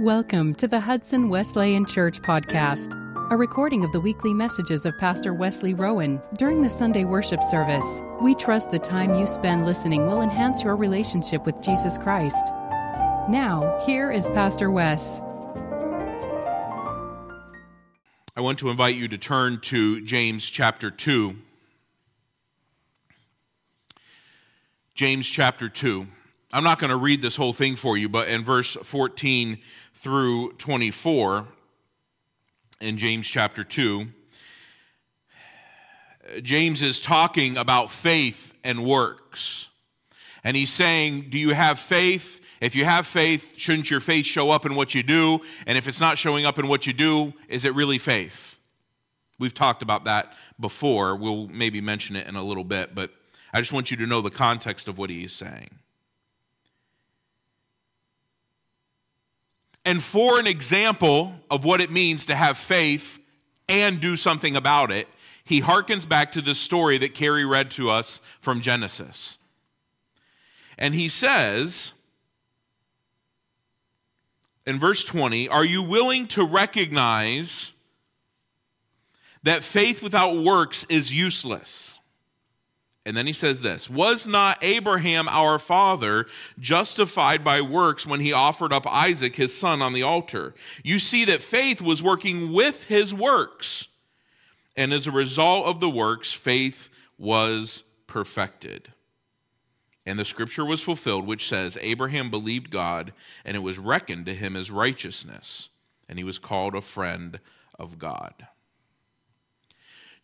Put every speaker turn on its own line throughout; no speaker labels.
Welcome to the Hudson Wesleyan Church podcast, a recording of the weekly messages of Pastor Wesley Rowan during the Sunday worship service. We trust the time you spend listening will enhance your relationship with Jesus Christ. Now, here is Pastor Wes.
I want to invite you to turn to James chapter 2. James chapter 2. I'm not going to read this whole thing for you, but in verse 14 through 24 in James chapter 2, James is talking about faith and works. And he's saying, Do you have faith? If you have faith, shouldn't your faith show up in what you do? And if it's not showing up in what you do, is it really faith? We've talked about that before. We'll maybe mention it in a little bit, but I just want you to know the context of what he is saying. And for an example of what it means to have faith and do something about it, he harkens back to the story that Carrie read to us from Genesis. And he says in verse 20, Are you willing to recognize that faith without works is useless? And then he says this Was not Abraham our father justified by works when he offered up Isaac his son on the altar? You see that faith was working with his works. And as a result of the works, faith was perfected. And the scripture was fulfilled, which says, Abraham believed God, and it was reckoned to him as righteousness, and he was called a friend of God.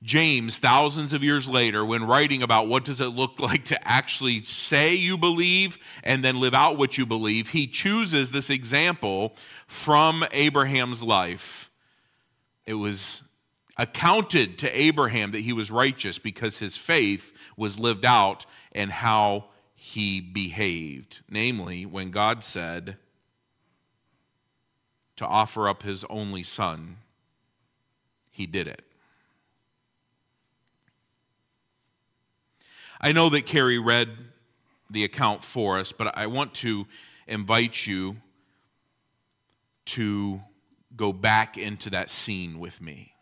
James, thousands of years later, when writing about what does it look like to actually say you believe and then live out what you believe, he chooses this example from Abraham's life. It was accounted to Abraham that he was righteous because his faith was lived out and how he behaved. Namely, when God said to offer up his only son, he did it. I know that Carrie read the account for us, but I want to invite you to go back into that scene with me.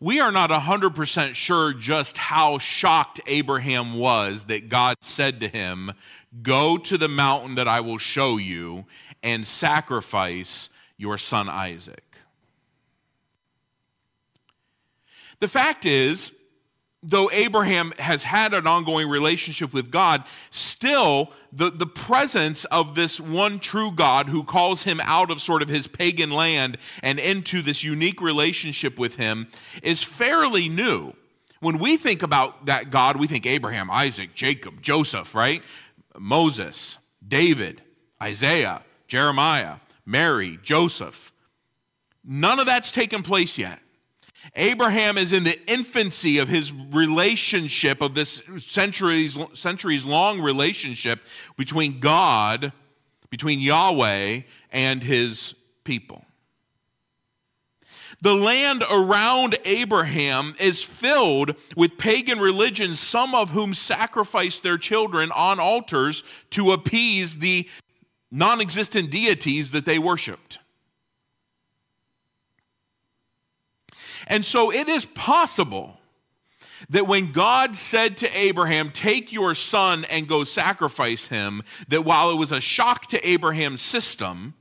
We are not 100% sure just how shocked Abraham was that God said to him, Go to the mountain that I will show you and sacrifice your son Isaac. The fact is, though Abraham has had an ongoing relationship with God, still the, the presence of this one true God who calls him out of sort of his pagan land and into this unique relationship with him is fairly new. When we think about that God, we think Abraham, Isaac, Jacob, Joseph, right? Moses, David, Isaiah, Jeremiah, Mary, Joseph. None of that's taken place yet. Abraham is in the infancy of his relationship, of this centuries, centuries long relationship between God, between Yahweh, and his people. The land around Abraham is filled with pagan religions, some of whom sacrificed their children on altars to appease the non existent deities that they worshiped. And so it is possible that when God said to Abraham, Take your son and go sacrifice him, that while it was a shock to Abraham's system,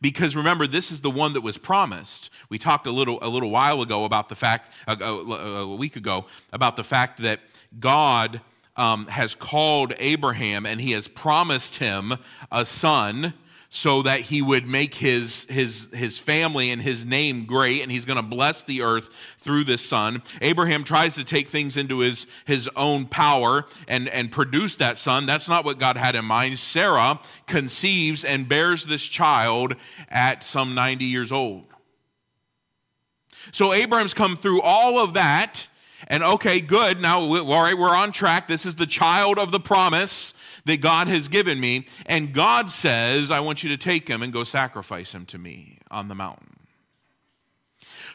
because remember this is the one that was promised. We talked a little a little while ago about the fact a, a, week ago about the fact that god um, has called abraham and he has promised him a son so that he would make his, his, his family and his name great, and he's going to bless the earth through this son. Abraham tries to take things into his, his own power and, and produce that son. That's not what God had in mind. Sarah conceives and bears this child at some 90 years old. So Abraham's come through all of that. And okay, good. Now, all right, we're on track. This is the child of the promise that God has given me. And God says, I want you to take him and go sacrifice him to me on the mountain.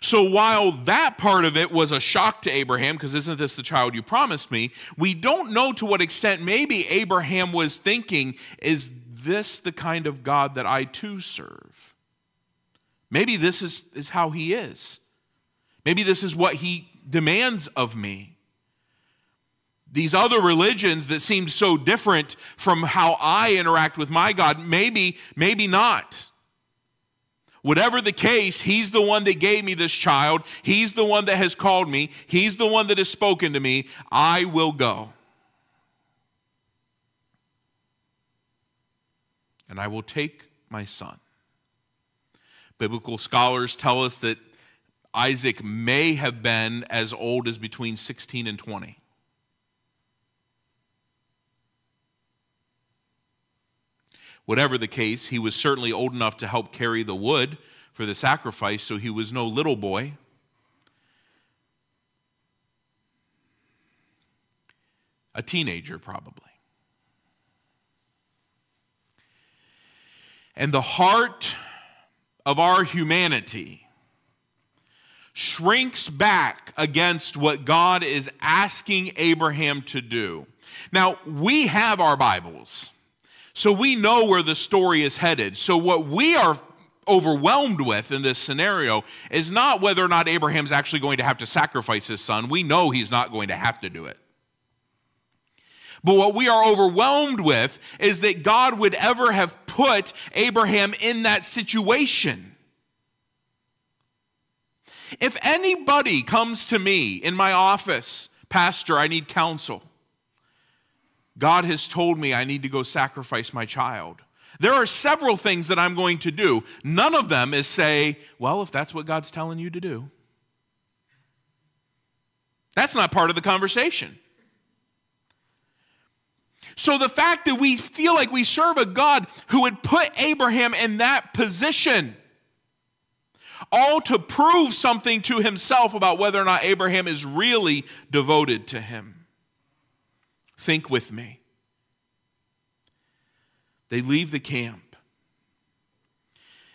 So while that part of it was a shock to Abraham, because isn't this the child you promised me? We don't know to what extent maybe Abraham was thinking, is this the kind of God that I too serve? Maybe this is, is how he is. Maybe this is what he demands of me. These other religions that seem so different from how I interact with my God, maybe, maybe not. Whatever the case, He's the one that gave me this child. He's the one that has called me. He's the one that has spoken to me. I will go. And I will take my son. Biblical scholars tell us that Isaac may have been as old as between 16 and 20. Whatever the case, he was certainly old enough to help carry the wood for the sacrifice, so he was no little boy. A teenager, probably. And the heart of our humanity shrinks back against what God is asking Abraham to do. Now, we have our Bibles. So we know where the story is headed. So what we are overwhelmed with in this scenario is not whether or not Abraham's actually going to have to sacrifice his son. We know he's not going to have to do it. But what we are overwhelmed with is that God would ever have put Abraham in that situation. If anybody comes to me in my office, Pastor, I need counsel. God has told me I need to go sacrifice my child. There are several things that I'm going to do. None of them is say, well, if that's what God's telling you to do. That's not part of the conversation. So the fact that we feel like we serve a God who would put Abraham in that position, all to prove something to himself about whether or not Abraham is really devoted to him. Think with me. They leave the camp.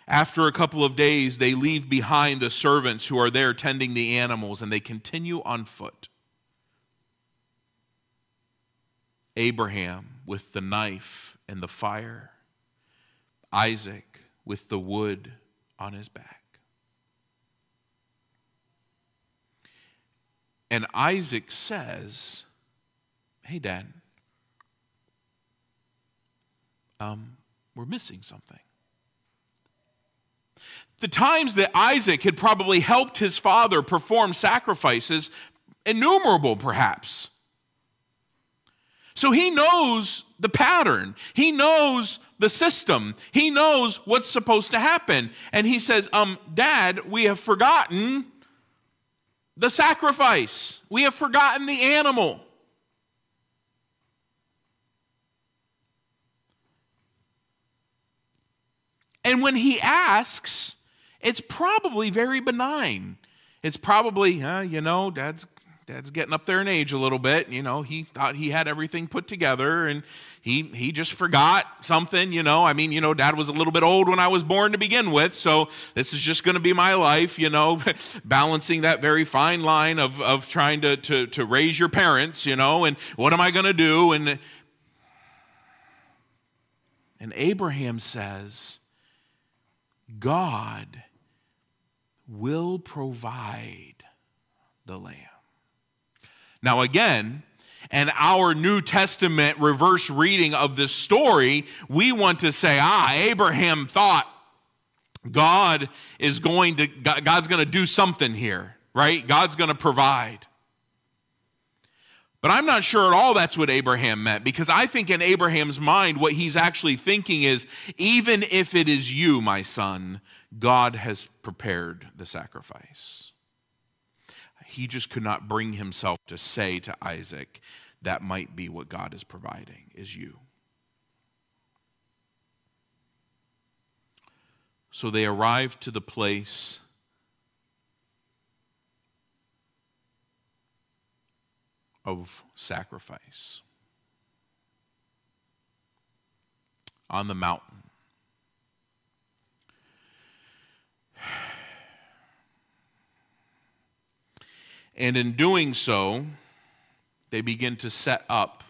After a couple of days, they leave behind the servants who are there tending the animals and they continue on foot. Abraham with the knife and the fire, Isaac with the wood on his back. And Isaac says, hey, Dad, um, we're missing something. The times that Isaac had probably helped his father perform sacrifices, innumerable perhaps. So he knows the pattern. He knows the system. He knows what's supposed to happen. And he says, um, Dad, we have forgotten the sacrifice. We have forgotten the animal. And when he asks, it's probably very benign. It's probably, uh, you know, dad's dad's getting up there in age a little bit. You know, he thought he had everything put together and he he just forgot something, you know. I mean, you know, dad was a little bit old when I was born to begin with, so this is just gonna be my life, you know, balancing that very fine line of of trying to to to raise your parents, you know, and what am I gonna do? And and Abraham says, God will provide the lamb. Now, again, and our New Testament reverse reading of this story, we want to say, ah, Abraham thought God is going to, God's going to do something here, right? God's going to provide. But I'm not sure at all that's what Abraham meant because I think in Abraham's mind, what he's actually thinking is even if it is you, my son, God has prepared the sacrifice. He just could not bring himself to say to Isaac, that might be what God is providing, is you. So they arrived to the place of sacrifice on the mountain. And in doing so, they begin to set up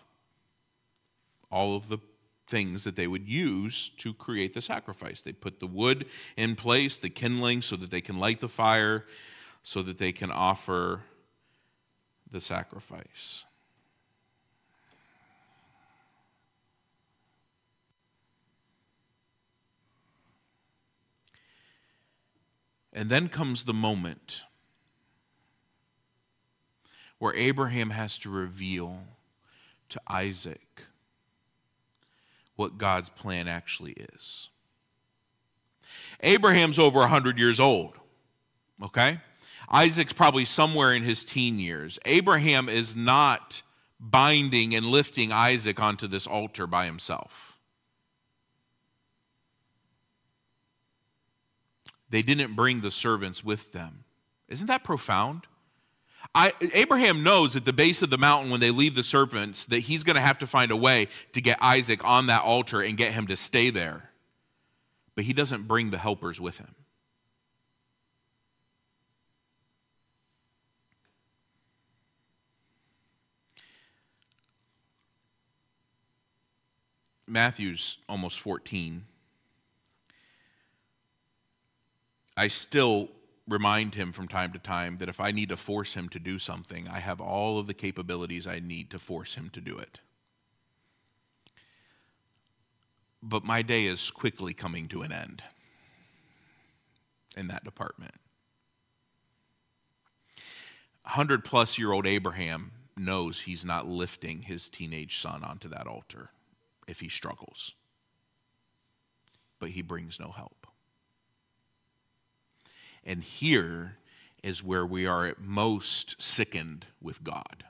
all of the things that they would use to create the sacrifice. They put the wood in place, the kindling, so that they can light the fire, so that they can offer the sacrifice. And then comes the moment where Abraham has to reveal to Isaac what God's plan actually is. Abraham's over 100 years old, okay? Isaac's probably somewhere in his teen years. Abraham is not binding and lifting Isaac onto this altar by himself. They didn't bring the servants with them. Isn't that profound? I, Abraham knows at the base of the mountain when they leave the serpents that he's going to have to find a way to get Isaac on that altar and get him to stay there. But he doesn't bring the helpers with him. Matthew's almost 14. I still remind him from time to time that if I need to force him to do something, I have all of the capabilities I need to force him to do it. But my day is quickly coming to an end in that department. 100 plus year old Abraham knows he's not lifting his teenage son onto that altar if he struggles, but he brings no help. And here is where we are at most sickened with God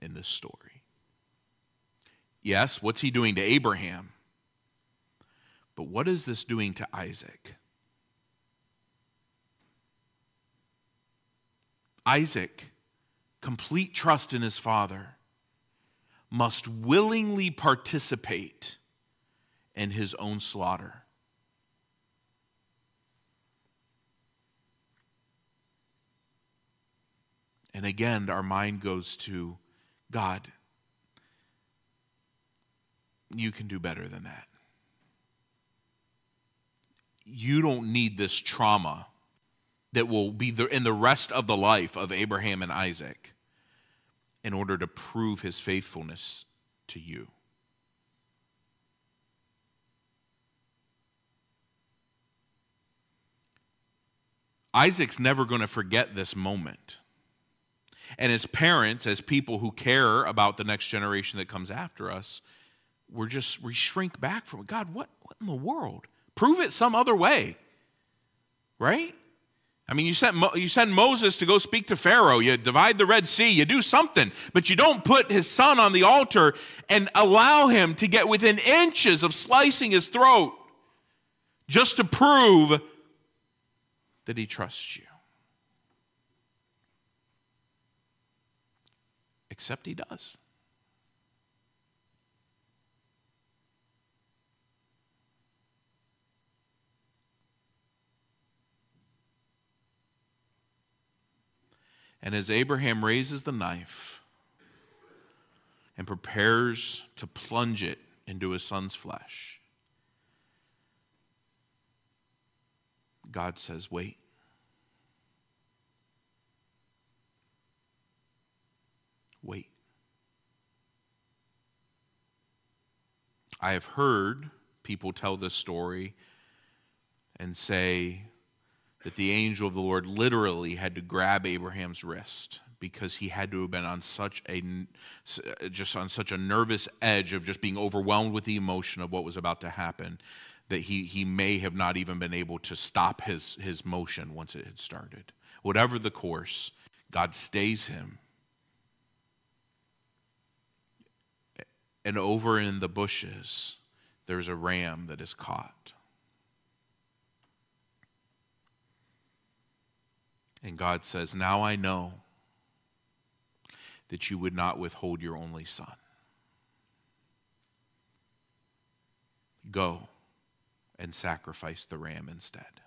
in this story. Yes, what's he doing to Abraham? But what is this doing to Isaac? Isaac, complete trust in his father, must willingly participate in his own slaughter. And again, our mind goes to God, you can do better than that. You don't need this trauma that will be in the rest of the life of Abraham and Isaac in order to prove his faithfulness to you. Isaac's never going to forget this moment. And as parents, as people who care about the next generation that comes after us, we're just, we shrink back from it. God, what, what in the world? Prove it some other way, right? I mean, you send, you send Moses to go speak to Pharaoh, you divide the Red Sea, you do something, but you don't put his son on the altar and allow him to get within inches of slicing his throat just to prove that he trusts you. except he does. And as Abraham raises the knife and prepares to plunge it into his son's flesh, God says, Wait. wait. I have heard people tell this story and say that the angel of the Lord literally had to grab Abraham's wrist because he had to have been on such a uh, just on such a nervous edge of just being overwhelmed with the emotion of what was about to happen that he he may have not even been able to stop his his motion once it had started whatever the course god stays him and over in the bushes, there's a ram that is caught. And God says, Now I know that you would not withhold your only son. Go and sacrifice the ram instead.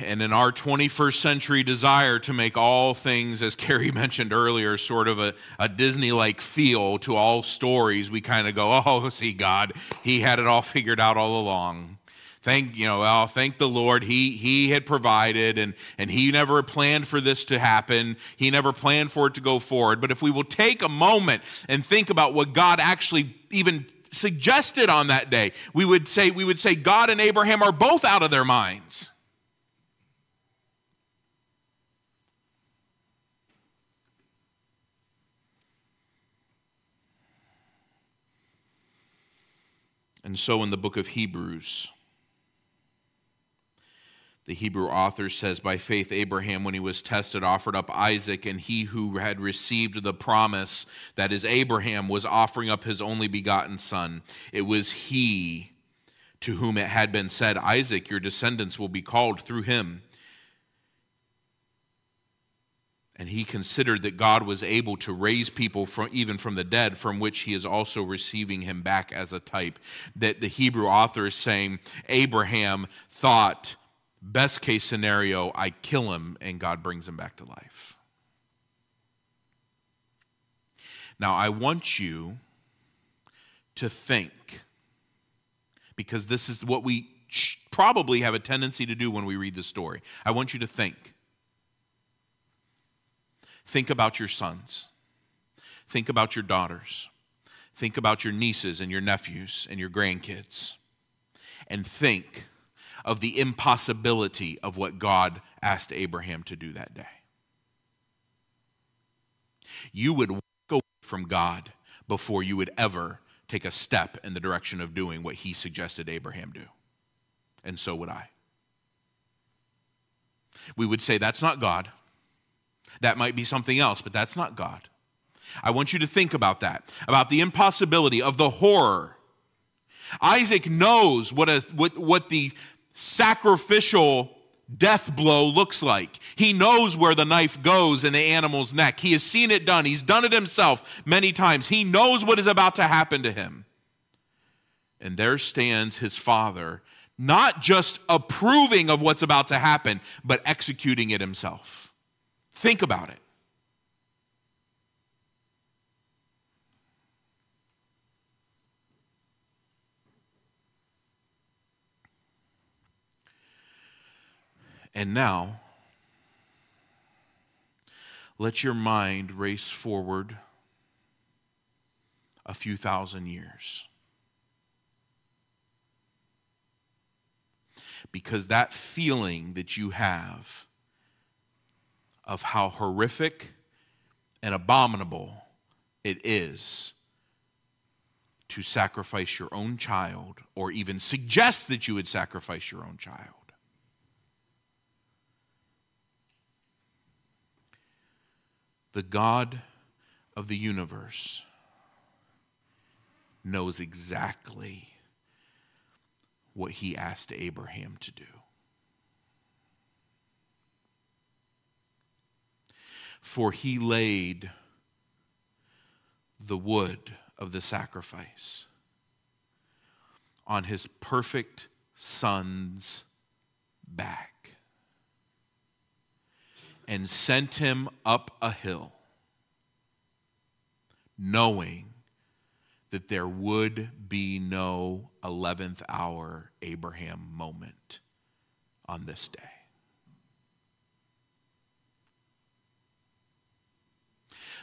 And in our 21st century desire to make all things, as Carrie mentioned earlier, sort of a, a Disney like feel to all stories, we kind of go, oh, see, God, He had it all figured out all along. Thank you know, well, thank the Lord. He He had provided and, and He never planned for this to happen. He never planned for it to go forward. But if we will take a moment and think about what God actually even suggested on that day, we would say, we would say God and Abraham are both out of their minds. And so in the book of Hebrews, the Hebrew author says, By faith, Abraham, when he was tested, offered up Isaac, and he who had received the promise, that is Abraham, was offering up his only begotten son. It was he to whom it had been said, Isaac, your descendants will be called through him. And he considered that God was able to raise people from, even from the dead, from which he is also receiving him back as a type. That the Hebrew author is saying Abraham thought, best case scenario, I kill him and God brings him back to life. Now, I want you to think, because this is what we probably have a tendency to do when we read the story. I want you to think Think about your sons. Think about your daughters. Think about your nieces and your nephews and your grandkids. And think of the impossibility of what God asked Abraham to do that day. You would walk away from God before you would ever take a step in the direction of doing what he suggested Abraham do. And so would I. We would say, that's not God. That might be something else, but that's not God. I want you to think about that, about the impossibility of the horror. Isaac knows what, a, what, what the sacrificial death blow looks like. He knows where the knife goes in the animal's neck. He has seen it done, he's done it himself many times. He knows what is about to happen to him. And there stands his father, not just approving of what's about to happen, but executing it himself. Think about it. And now, let your mind race forward a few thousand years. Because that feeling that you have of how horrific and abominable it is to sacrifice your own child or even suggest that you would sacrifice your own child. The God of the universe knows exactly what he asked Abraham to do. for he laid the wood of the sacrifice on his perfect son's back and sent him up a hill, knowing that there would be no 11th hour Abraham moment on this day.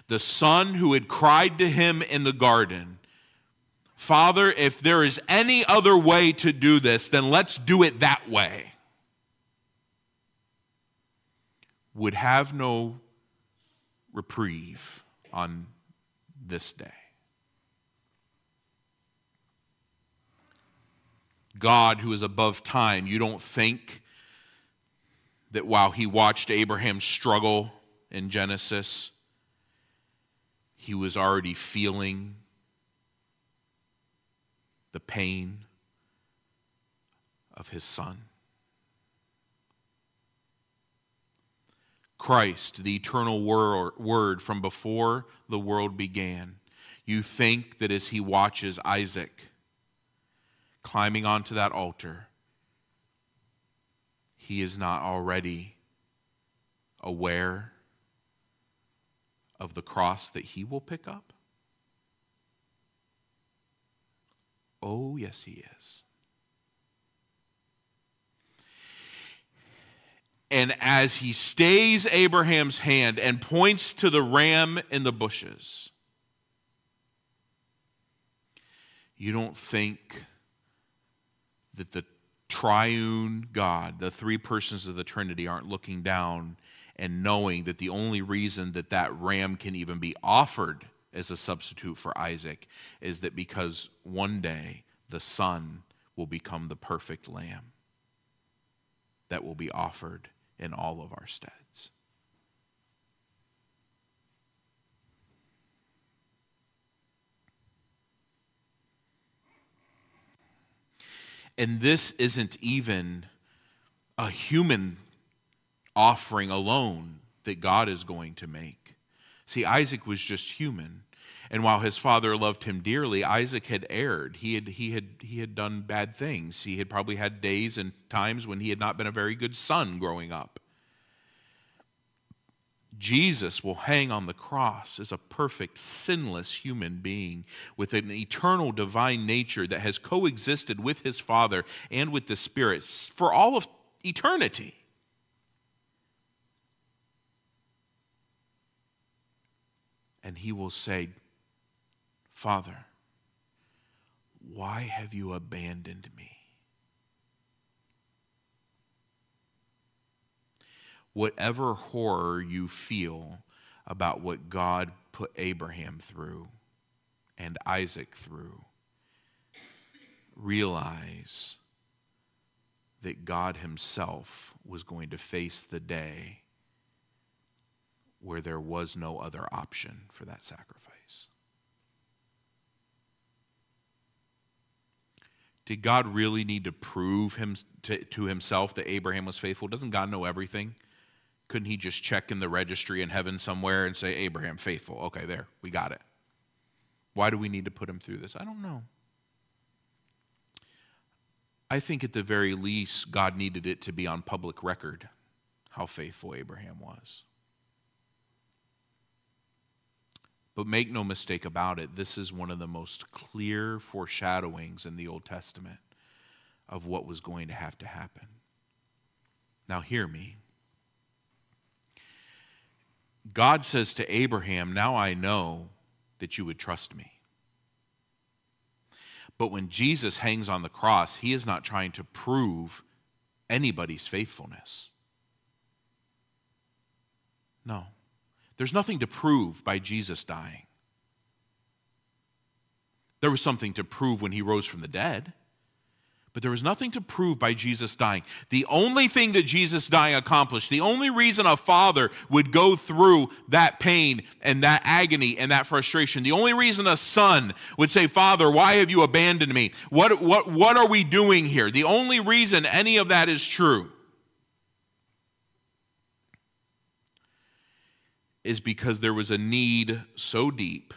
the son who had cried to him in the garden, Father, if there is any other way to do this, then let's do it that way, would have no reprieve on this day. God, who is above time, you don't think that while he watched Abraham struggle in Genesis, he was already feeling the pain of his son. Christ, the eternal word from before the world began. You think that as he watches Isaac climbing onto that altar, he is not already aware of the cross that he will pick up? Oh, yes, he is. And as he stays Abraham's hand and points to the ram in the bushes, you don't think that the triune God, the three persons of the Trinity, aren't looking down and knowing that the only reason that that ram can even be offered as a substitute for Isaac is that because one day the Son will become the perfect lamb that will be offered in all of our steads. And this isn't even a human offering alone that God is going to make. See, Isaac was just human. And while his father loved him dearly, Isaac had erred. He had, he, had, he had done bad things. He had probably had days and times when he had not been a very good son growing up. Jesus will hang on the cross as a perfect, sinless human being with an eternal divine nature that has coexisted with his Father and with the Spirit for all of eternity. And he will say, Father, why have you abandoned me? Whatever horror you feel about what God put Abraham through and Isaac through, realize that God Himself was going to face the day where there was no other option for that sacrifice. Did God really need to prove him to, to himself that Abraham was faithful? Doesn't God know everything? Couldn't he just check in the registry in heaven somewhere and say, Abraham, faithful? Okay, there, we got it. Why do we need to put him through this? I don't know. I think at the very least, God needed it to be on public record how faithful Abraham was. But make no mistake about it, this is one of the most clear foreshadowings in the Old Testament of what was going to have to happen. Now, hear me. God says to Abraham, Now I know that you would trust me. But when Jesus hangs on the cross, he is not trying to prove anybody's faithfulness. No. There's nothing to prove by Jesus dying. There was something to prove when he rose from the dead, but there was nothing to prove by Jesus dying. The only thing that Jesus dying accomplished, the only reason a father would go through that pain and that agony and that frustration, the only reason a son would say, Father, why have you abandoned me? What, what, what are we doing here? The only reason any of that is true is because there was a need so deep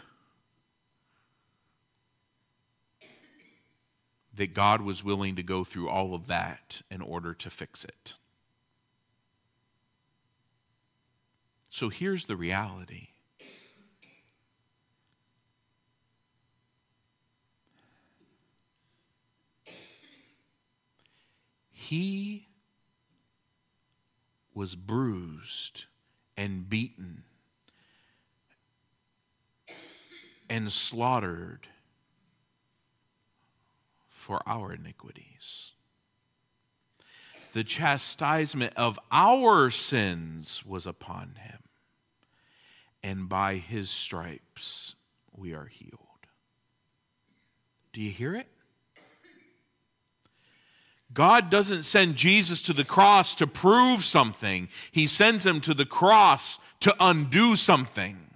that God was willing to go through all of that in order to fix it. So here's the reality. He was bruised and beaten and slaughtered for our iniquities. The chastisement of our sins was upon him, and by his stripes we are healed. Do you hear it? God doesn't send Jesus to the cross to prove something, He sends him to the cross to undo something.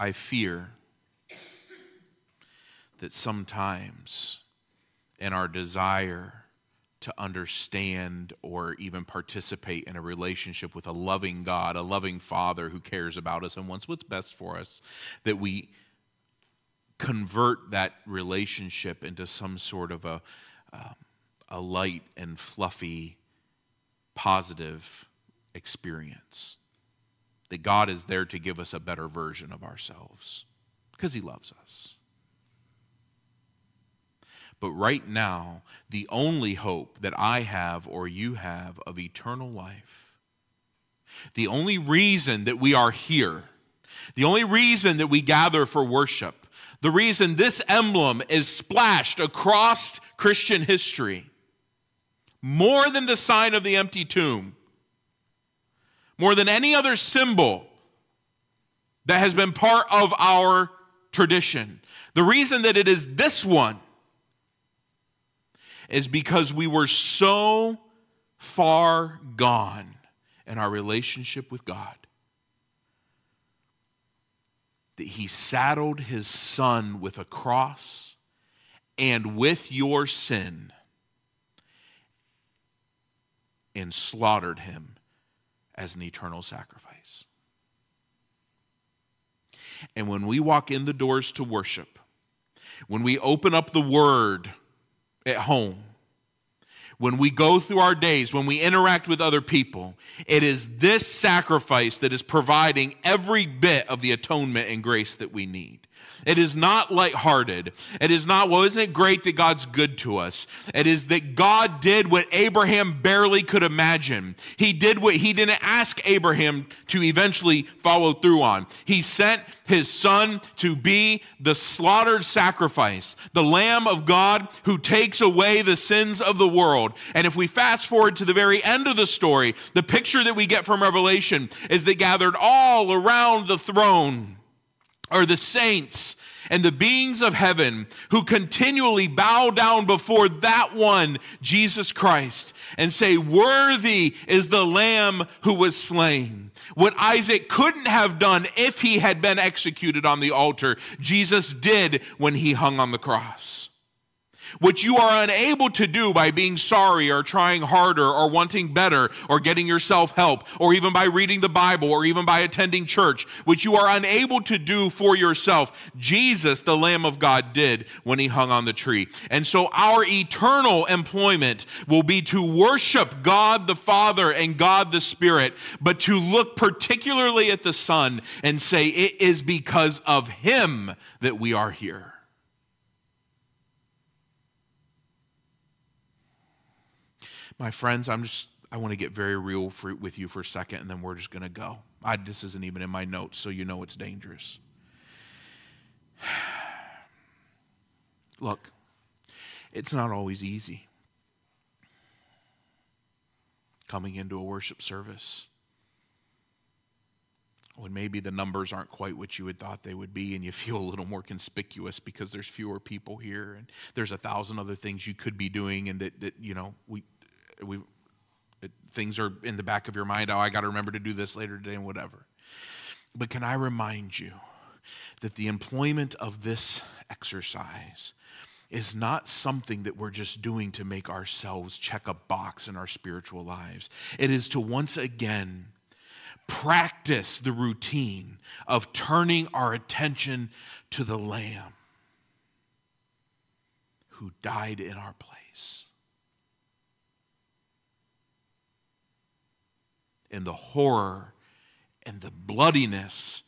I fear that sometimes in our desire to understand or even participate in a relationship with a loving God, a loving Father who cares about us and wants what's best for us, that we convert that relationship into some sort of a, um, a light and fluffy, positive experience. That God is there to give us a better version of ourselves because He loves us. But right now, the only hope that I have or you have of eternal life, the only reason that we are here, the only reason that we gather for worship, the reason this emblem is splashed across Christian history, more than the sign of the empty tomb, more than any other symbol that has been part of our tradition. The reason that it is this one is because we were so far gone in our relationship with God that He saddled His Son with a cross and with your sin and slaughtered Him as an eternal sacrifice. And when we walk in the doors to worship, when we open up the Word, at home, when we go through our days, when we interact with other people, it is this sacrifice that is providing every bit of the atonement and grace that we need. It is not lighthearted. It is not, well, isn't it great that God's good to us? It is that God did what Abraham barely could imagine. He did what he didn't ask Abraham to eventually follow through on. He sent his son to be the slaughtered sacrifice, the Lamb of God who takes away the sins of the world. And if we fast forward to the very end of the story, the picture that we get from Revelation is they gathered all around the throne are the saints and the beings of heaven who continually bow down before that one, Jesus Christ, and say, Worthy is the Lamb who was slain. What Isaac couldn't have done if he had been executed on the altar, Jesus did when he hung on the cross which you are unable to do by being sorry or trying harder or wanting better or getting yourself help or even by reading the Bible or even by attending church, which you are unable to do for yourself. Jesus, the Lamb of God, did when he hung on the tree. And so our eternal employment will be to worship God the Father and God the Spirit, but to look particularly at the Son and say, It is because of him that we are here. My friends, I'm just, I want to get very real for, with you for a second, and then we're just going to go. I, this isn't even in my notes, so you know it's dangerous. Look, it's not always easy coming into a worship service when maybe the numbers aren't quite what you had thought they would be and you feel a little more conspicuous because there's fewer people here and there's a thousand other things you could be doing and that, that you know we we it, things are in the back of your mind. Oh, I got to remember to do this later today and whatever. But can I remind you that the employment of this exercise is not something that we're just doing to make ourselves check a box in our spiritual lives. It is to once again practice the routine of turning our attention to the Lamb who died in our place. And the horror and the bloodiness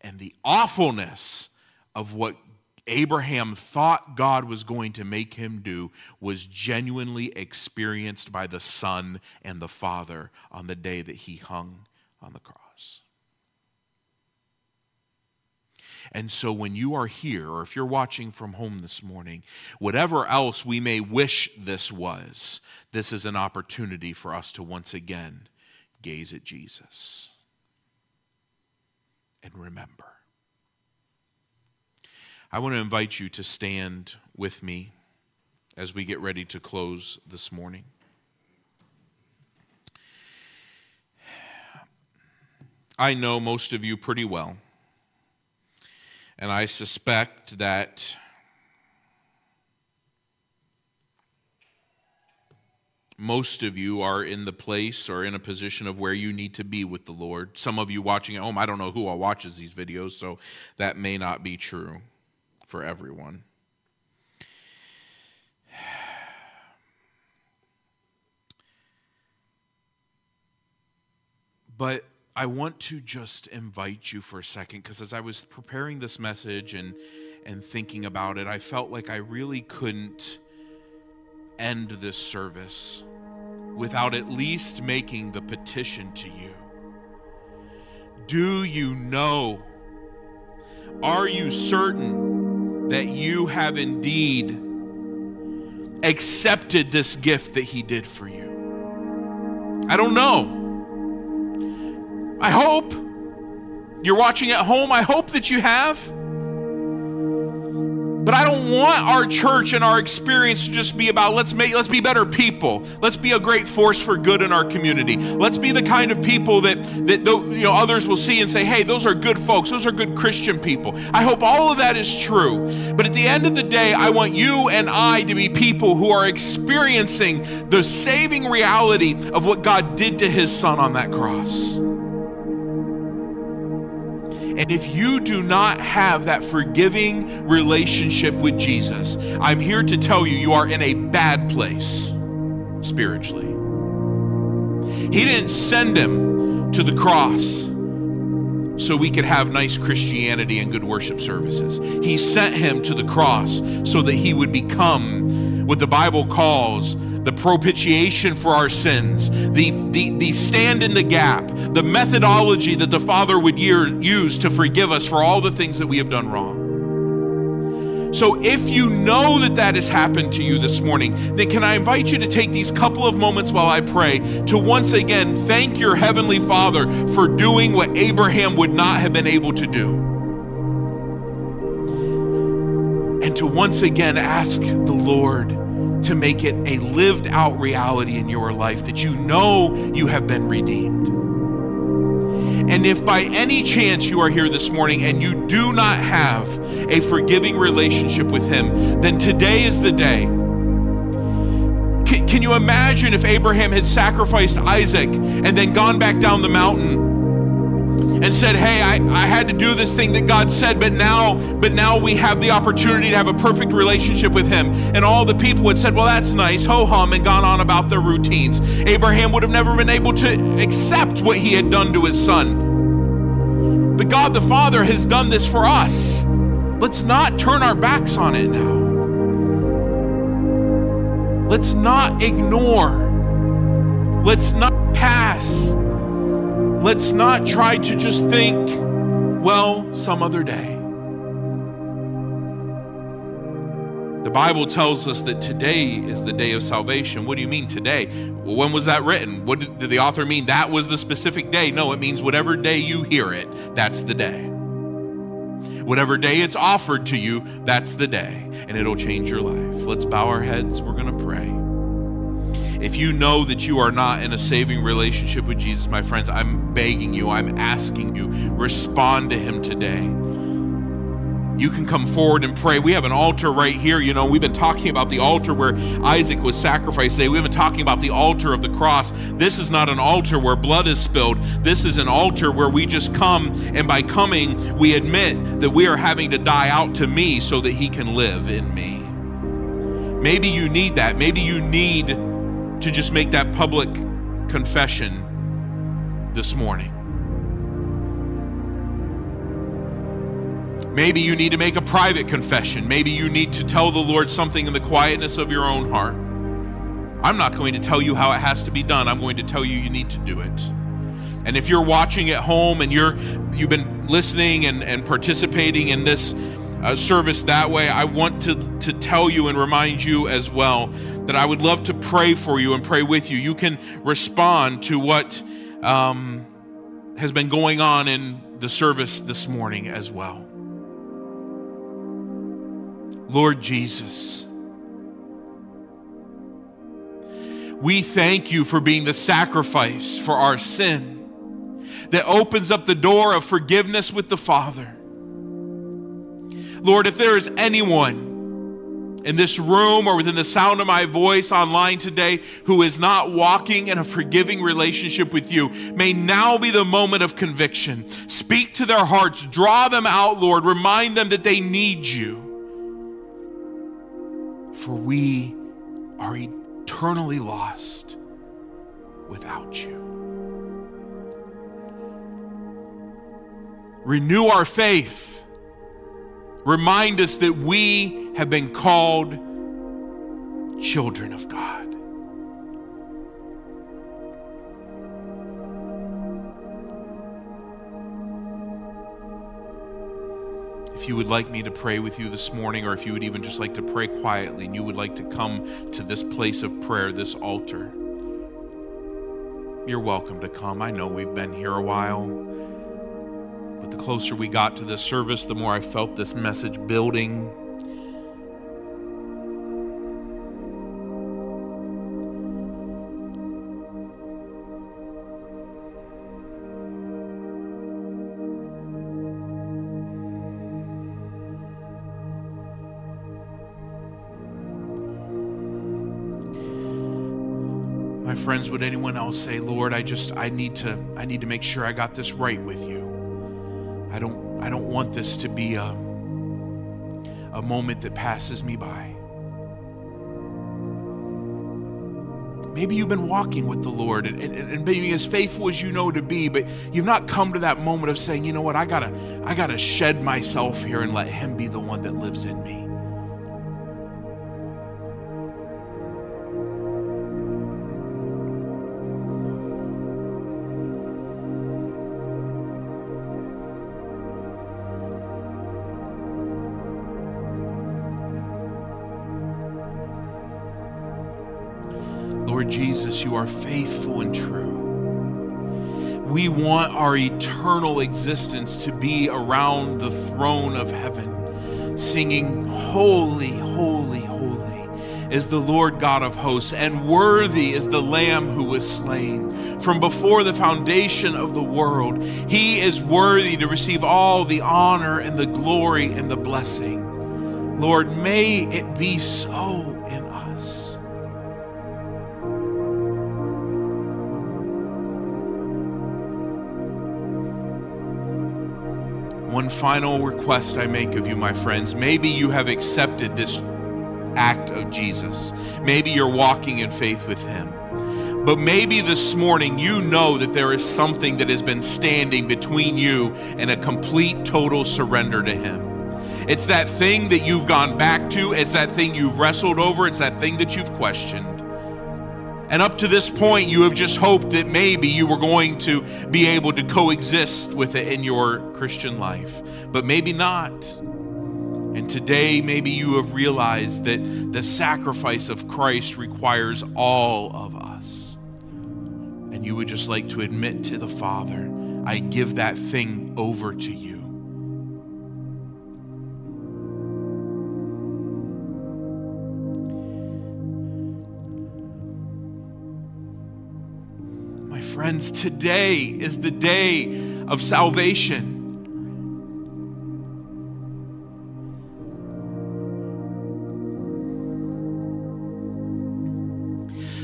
and the awfulness of what Abraham thought God was going to make him do was genuinely experienced by the Son and the Father on the day that he hung on the cross. And so, when you are here, or if you're watching from home this morning, whatever else we may wish this was, this is an opportunity for us to once again gaze at Jesus and remember. I want to invite you to stand with me as we get ready to close this morning. I know most of you pretty well, and I suspect that most of you are in the place or in a position of where you need to be with the Lord. Some of you watching at home, I don't know who all watches these videos, so that may not be true for everyone. But I want to just invite you for a second because as I was preparing this message and and thinking about it, I felt like I really couldn't end this service without at least making the petition to you. Do you know? Are you certain that you have indeed accepted this gift that He did for you? I don't know. I hope you're watching at home. I hope that you have. But I don't want our church and our experience to just be about let's make let's be better people. Let's be a great force for good in our community. Let's be the kind of people that that you know others will see and say, "Hey, those are good folks. Those are good Christian people." I hope all of that is true. But at the end of the day, I want you and I to be people who are experiencing the saving reality of what God did to his son on that cross. And if you do not have that forgiving relationship with Jesus, I'm here to tell you, you are in a bad place spiritually. He didn't send him to the cross so we could have nice Christianity and good worship services. He sent him to the cross so that he would become what the Bible calls the propitiation for our sins, the, the, the stand in the gap, the methodology that the Father would year, use to forgive us for all the things that we have done wrong. So, if you know that that has happened to you this morning, then can I invite you to take these couple of moments while I pray to once again thank your Heavenly Father for doing what Abraham would not have been able to do. And to once again ask the Lord to make it a lived out reality in your life that you know you have been redeemed. And if by any chance you are here this morning and you do not have a forgiving relationship with Him, then today is the day. Can, can you imagine if Abraham had sacrificed Isaac and then gone back down the mountain? And said, Hey, I, I had to do this thing that God said, but now, but now we have the opportunity to have a perfect relationship with Him. And all the people had said, Well, that's nice, ho hum, and gone on about their routines. Abraham would have never been able to accept what he had done to his son. But God the Father has done this for us. Let's not turn our backs on it now. Let's not ignore. Let's not pass Let's not try to just think, well, some other day. The Bible tells us that today is the day of salvation. What do you mean today? When was that written? What did, did the author mean? That was the specific day. No, it means whatever day you hear it, that's the day. Whatever day it's offered to you, that's the day, and it'll change your life. Let's bow our heads. We're going to pray. If you know that you are not in a saving relationship with Jesus, my friends, I'm begging you, I'm asking you, respond to Him today. You can come forward and pray. We have an altar right here. You know, we've been talking about the altar where Isaac was sacrificed today. We've been talking about the altar of the cross. This is not an altar where blood is spilled. This is an altar where we just come, and by coming, we admit that we are having to die out to me so that He can live in me. Maybe you need that. Maybe you need to just make that public confession this morning. Maybe you need to make a private confession. Maybe you need to tell the Lord something in the quietness of your own heart. I'm not going to tell you how it has to be done. I'm going to tell you you need to do it. And if you're watching at home and you're you've been listening and, and participating in this uh, service that way, I want to, to tell you and remind you as well that I would love to pray for you and pray with you. You can respond to what um, has been going on in the service this morning as well. Lord Jesus, we thank you for being the sacrifice for our sin that opens up the door of forgiveness with the Father. Lord, if there is anyone in this room or within the sound of my voice online today who is not walking in a forgiving relationship with you, may now be the moment of conviction. Speak to their hearts, draw them out, Lord, remind them that they need you. For we are eternally lost without you. Renew our faith. Remind us that we have been called children of God. If you would like me to pray with you this morning, or if you would even just like to pray quietly and you would like to come to this place of prayer, this altar, you're welcome to come. I know we've been here a while, but the closer we got to this service, the more I felt this message building. my friends would anyone else say lord i just i need to i need to make sure i got this right with you i don't i don't want this to be a a moment that passes me by. Maybe you've been walking with the lord and, and, and being as faithful as you know to be but you've not come to that moment of saying you know what? I gotta i gotta shed myself here and let him be the one that lives in me Jesus, you are faithful and true. We want our eternal existence to be around the throne of heaven, singing, Holy, holy, holy is the Lord God of hosts, and worthy is the Lamb who was slain. From before the foundation of the world, he is worthy to receive all the honor and the glory and the blessing. Lord, may it be so One final request I make of you, my friends. Maybe you have accepted this act of Jesus. Maybe you're walking in faith with Him. But maybe this morning you know that there is something that has been standing between you and a complete, total surrender to Him. It's that thing that you've gone back to, it's that thing you've wrestled over, it's that thing that you've questioned. And up to this point, you have just hoped that maybe you were going to be able to coexist with it in your Christian life, but maybe not. And today, maybe you have realized that the sacrifice of Christ requires all of us. And you would just like to admit to the Father, I give that thing over to you. Friends, today is the day of salvation.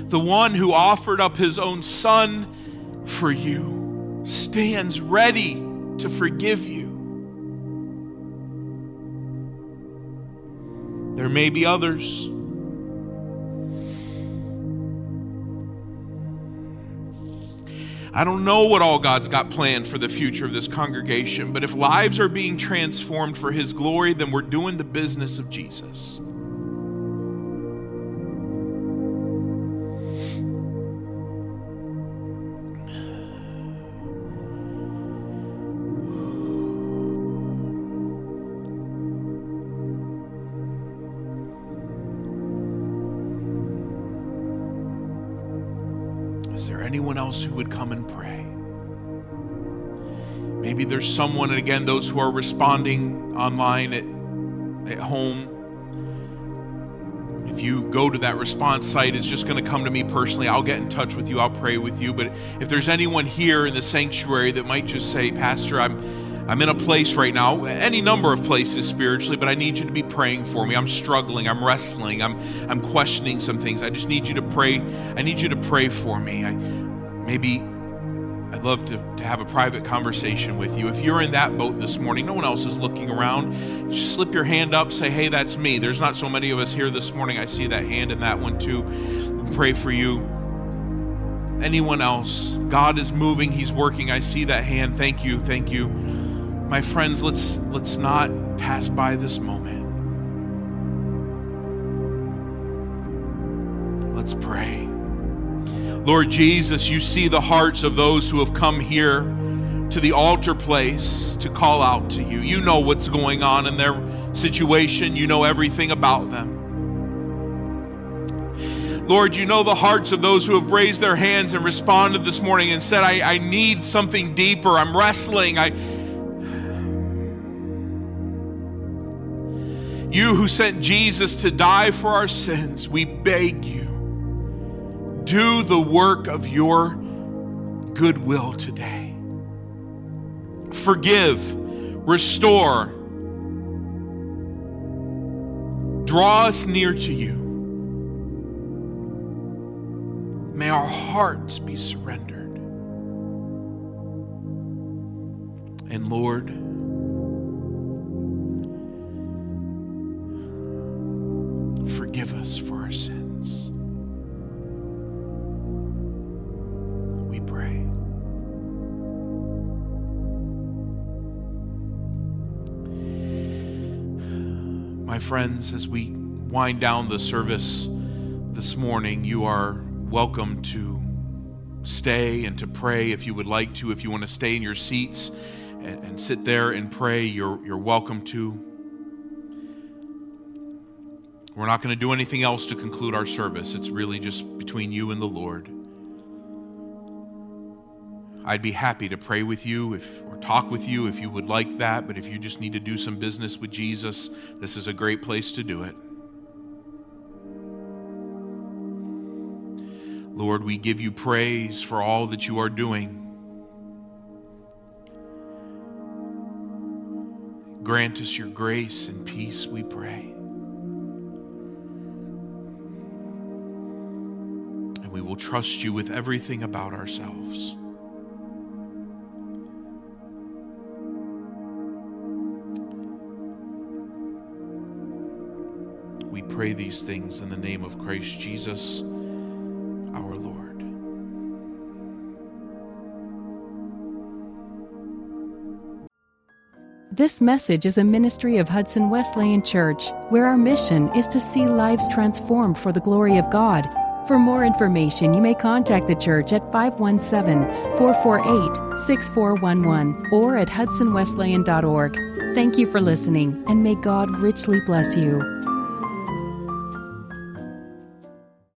the one who offered up his own son for you stands ready to forgive you. There may be others. I don't know what all God's got planned for the future of this congregation, but if lives are being transformed for His glory, then we're doing the business of Jesus. Anyone else who would come and pray? Maybe there's someone, and again, those who are responding online at, at home. If you go to that response site, it's just going to come to me personally. I'll get in touch with you, I'll pray with you. But if there's anyone here in the sanctuary that might just say, Pastor, I'm I'm in a place right now, any number of places spiritually, but I need you to be praying for me. I'm struggling, I'm wrestling, I'm I'm questioning some things. I just need you to pray. I need you to pray for me. I maybe I'd love to, to have a private conversation with you. If you're in that boat this morning, no one else is looking around, just slip your hand up, say, hey, that's me. There's not so many of us here this morning. I see that hand and that one too. We'll pray for you. Anyone else? God is moving, He's working. I see that hand. Thank you, thank you my friends, let's let's not pass by this moment. Let's pray. Lord Jesus, you see the hearts of those who have come here to the altar place to call out to you. You know what's going on in their situation, you know everything about them. Lord, you know the hearts of those who have raised their hands and responded this morning and said, I, I need something deeper. I'm wrestling. I, You who sent Jesus to die for our sins, we beg you, do the work of your goodwill today. Forgive, restore, draw us near to you. May our hearts be surrendered. And Lord, forgive us for friends, as we wind down the service this morning, you are welcome to stay and to pray if you would like to. If you want to stay in your seats and, and sit there and pray, you're, you're welcome to. We're not going to do anything else to conclude our service. It's really just between you and the Lord. I'd be happy to pray with you if, or talk with you if you would like that, but if you just need to do some business with Jesus, this is a great place to do it. Lord, we give you praise for all that you are doing. Grant us your grace and peace, we pray. And we will trust you with everything about ourselves. Pray these things in the name of Christ Jesus, our Lord.
This message is a ministry of Hudson Wesleyan Church, where our mission is to see lives transformed for the glory of God. For more information, you may contact the church at 517 448 6411 or at hudsonwesleyan.org. Thank you for listening, and may God richly bless you.